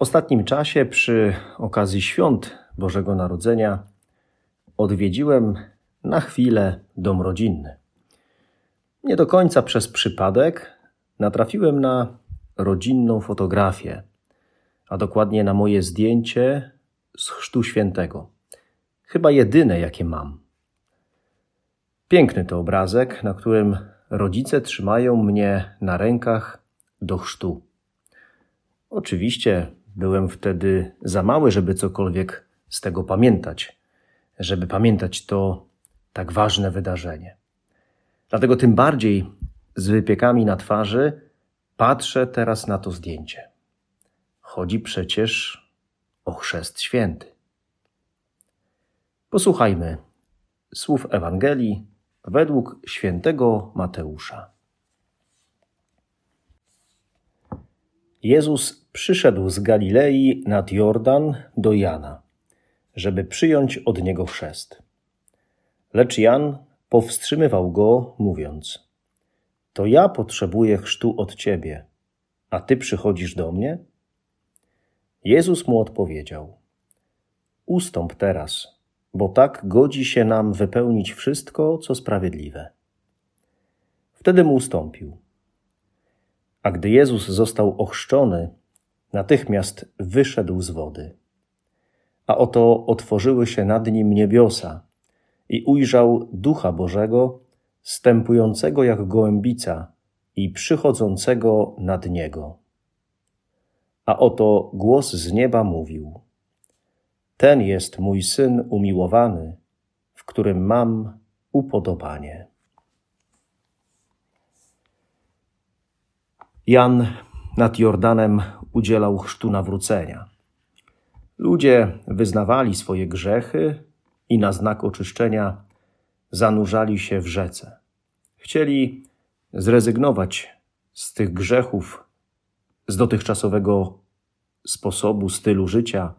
Ostatnim czasie, przy okazji świąt Bożego Narodzenia, odwiedziłem na chwilę dom rodzinny. Nie do końca przez przypadek natrafiłem na rodzinną fotografię, a dokładnie na moje zdjęcie z Chrztu Świętego. Chyba jedyne, jakie mam. Piękny to obrazek, na którym rodzice trzymają mnie na rękach do chrztu. Oczywiście Byłem wtedy za mały, żeby cokolwiek z tego pamiętać, żeby pamiętać to tak ważne wydarzenie. Dlatego tym bardziej z wypiekami na twarzy patrzę teraz na to zdjęcie. Chodzi przecież o chrzest święty. Posłuchajmy słów Ewangelii według świętego Mateusza. Jezus przyszedł z Galilei nad Jordan do Jana, żeby przyjąć od niego chrzest. Lecz Jan powstrzymywał go, mówiąc: To ja potrzebuję chrztu od ciebie, a ty przychodzisz do mnie? Jezus mu odpowiedział: Ustąp teraz, bo tak godzi się nam wypełnić wszystko, co sprawiedliwe. Wtedy mu ustąpił. A gdy Jezus został ochrzczony, natychmiast wyszedł z wody. A oto otworzyły się nad nim niebiosa i ujrzał Ducha Bożego, stępującego jak gołębica i przychodzącego nad niego. A oto głos z nieba mówił: Ten jest mój syn umiłowany, w którym mam upodobanie. Jan nad Jordanem udzielał chrztu nawrócenia. Ludzie wyznawali swoje grzechy i na znak oczyszczenia zanurzali się w rzece. Chcieli zrezygnować z tych grzechów, z dotychczasowego sposobu, stylu życia.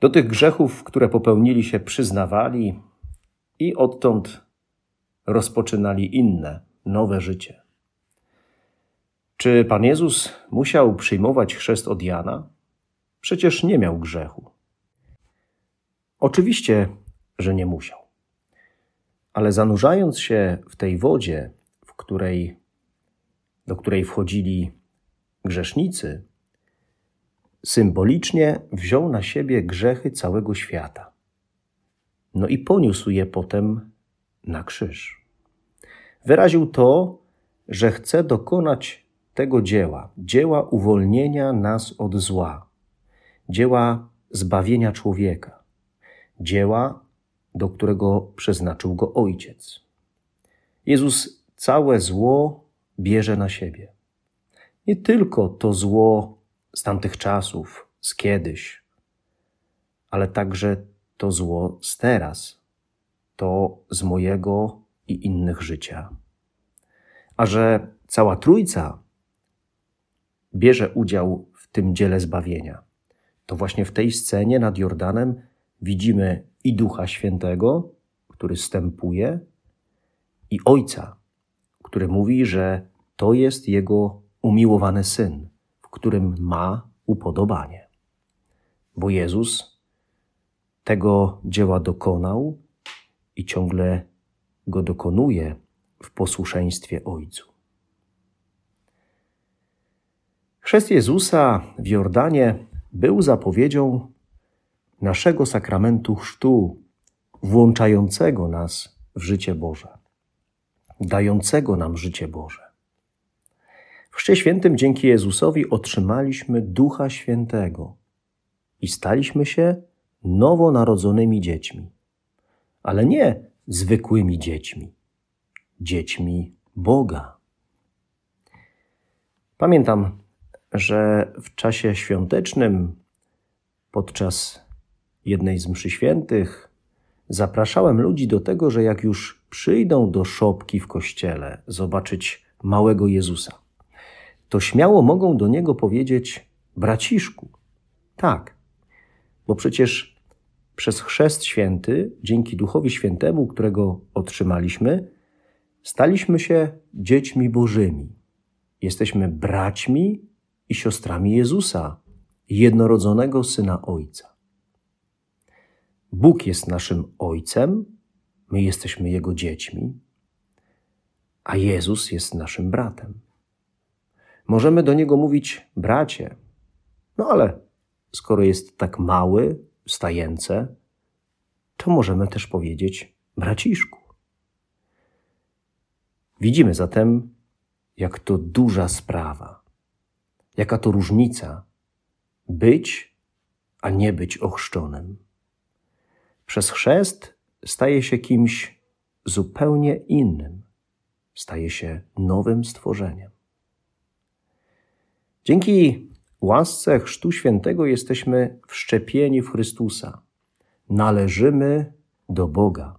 Do tych grzechów, które popełnili się, przyznawali i odtąd rozpoczynali inne, nowe życie. Czy Pan Jezus musiał przyjmować chrzest od Jana? Przecież nie miał grzechu. Oczywiście, że nie musiał. Ale zanurzając się w tej wodzie, w której, do której wchodzili grzesznicy, symbolicznie wziął na siebie grzechy całego świata. No i poniósł je potem na krzyż. Wyraził to, że chce dokonać tego dzieła, dzieła uwolnienia nas od zła, dzieła zbawienia człowieka, dzieła, do którego przeznaczył go Ojciec. Jezus całe zło bierze na siebie. Nie tylko to zło z tamtych czasów, z kiedyś, ale także to zło z teraz, to z mojego i innych życia. A że cała Trójca bierze udział w tym dziele zbawienia. To właśnie w tej scenie nad Jordanem widzimy i Ducha Świętego, który stępuje, i Ojca, który mówi, że to jest Jego umiłowany Syn, w którym ma upodobanie. Bo Jezus tego dzieła dokonał i ciągle go dokonuje w posłuszeństwie Ojcu. Chrzest Jezusa w Jordanie był zapowiedzią naszego sakramentu chrztu, włączającego nas w życie Boże, dającego nam życie Boże. W Chrzcie Świętym dzięki Jezusowi otrzymaliśmy Ducha Świętego i staliśmy się nowonarodzonymi dziećmi, ale nie zwykłymi dziećmi, dziećmi Boga. Pamiętam że w czasie świątecznym podczas jednej z mszy świętych zapraszałem ludzi do tego, że jak już przyjdą do szopki w kościele zobaczyć małego Jezusa, to śmiało mogą do niego powiedzieć: Braciszku. Tak, bo przecież przez chrzest święty, dzięki Duchowi Świętemu, którego otrzymaliśmy, staliśmy się dziećmi Bożymi. Jesteśmy braćmi i siostrami Jezusa, jednorodzonego syna Ojca. Bóg jest naszym Ojcem, my jesteśmy Jego dziećmi, a Jezus jest naszym bratem. Możemy do Niego mówić bracie, no ale skoro jest tak mały, stajence, to możemy też powiedzieć braciszku. Widzimy zatem, jak to duża sprawa, jaka to różnica być, a nie być ochrzczonym. Przez chrzest staje się kimś zupełnie innym, staje się nowym stworzeniem. Dzięki łasce Chrztu Świętego jesteśmy wszczepieni w Chrystusa. Należymy do Boga.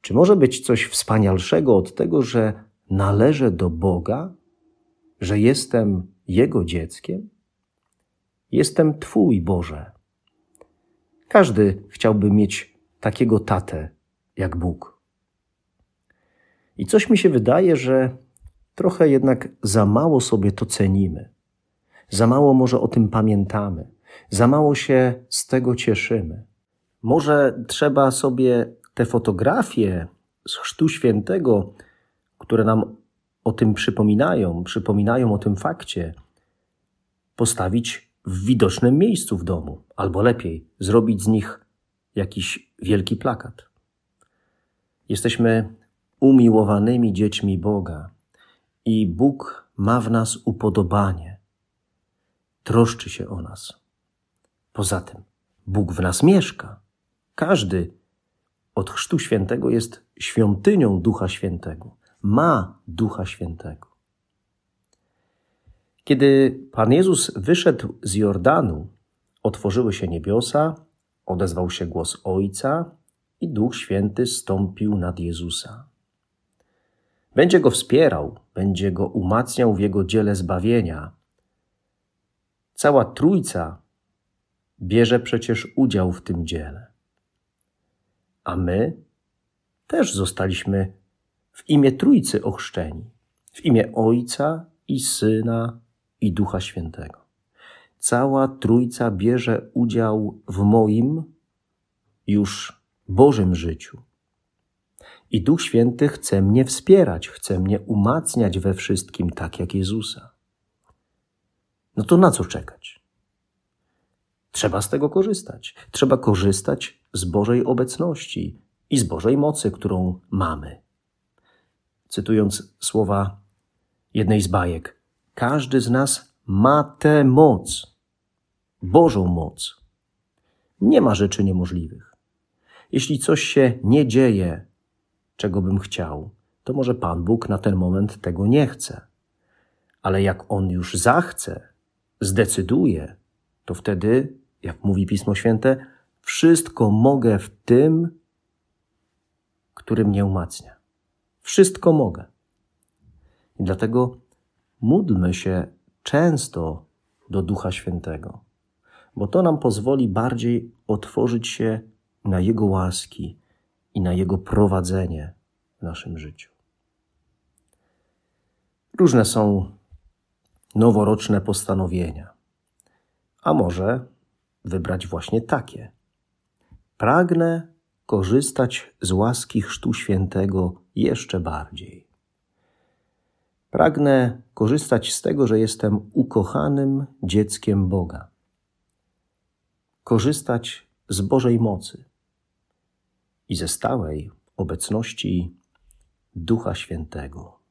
Czy może być coś wspanialszego od tego, że należę do Boga, że jestem Jego dzieckiem? Jestem Twój Boże. Każdy chciałby mieć takiego tatę jak Bóg. I coś mi się wydaje, że trochę jednak za mało sobie to cenimy. Za mało może o tym pamiętamy. Za mało się z tego cieszymy. Może trzeba sobie te fotografie z Chrztu Świętego, które nam o tym przypominają, przypominają o tym fakcie, postawić w widocznym miejscu w domu, albo lepiej, zrobić z nich jakiś wielki plakat. Jesteśmy umiłowanymi dziećmi Boga i Bóg ma w nas upodobanie. Troszczy się o nas. Poza tym, Bóg w nas mieszka. Każdy od Chrztu Świętego jest świątynią Ducha Świętego. Ma Ducha Świętego. Kiedy Pan Jezus wyszedł z Jordanu, otworzyły się niebiosa, odezwał się głos Ojca i Duch Święty stąpił nad Jezusa. Będzie go wspierał, będzie go umacniał w jego dziele zbawienia. Cała Trójca bierze przecież udział w tym dziele. A my też zostaliśmy w imię Trójcy ochrzczeni, w imię Ojca i Syna i Ducha Świętego. Cała Trójca bierze udział w moim już Bożym życiu. I Duch Święty chce mnie wspierać, chce mnie umacniać we wszystkim, tak jak Jezusa. No to na co czekać? Trzeba z tego korzystać. Trzeba korzystać z Bożej obecności i z Bożej mocy, którą mamy. Cytując słowa jednej z bajek, każdy z nas ma tę moc, Bożą moc. Nie ma rzeczy niemożliwych. Jeśli coś się nie dzieje, czego bym chciał, to może Pan Bóg na ten moment tego nie chce. Ale jak On już zachce, zdecyduje, to wtedy, jak mówi Pismo Święte, wszystko mogę w tym, który mnie umacnia. Wszystko mogę. I dlatego módlmy się często do Ducha Świętego, bo to nam pozwoli bardziej otworzyć się na Jego łaski i na Jego prowadzenie w naszym życiu. Różne są noworoczne postanowienia, a może wybrać właśnie takie. Pragnę korzystać z łaski Chrztu Świętego jeszcze bardziej. Pragnę korzystać z tego, że jestem ukochanym dzieckiem Boga. Korzystać z Bożej mocy i ze stałej obecności Ducha Świętego.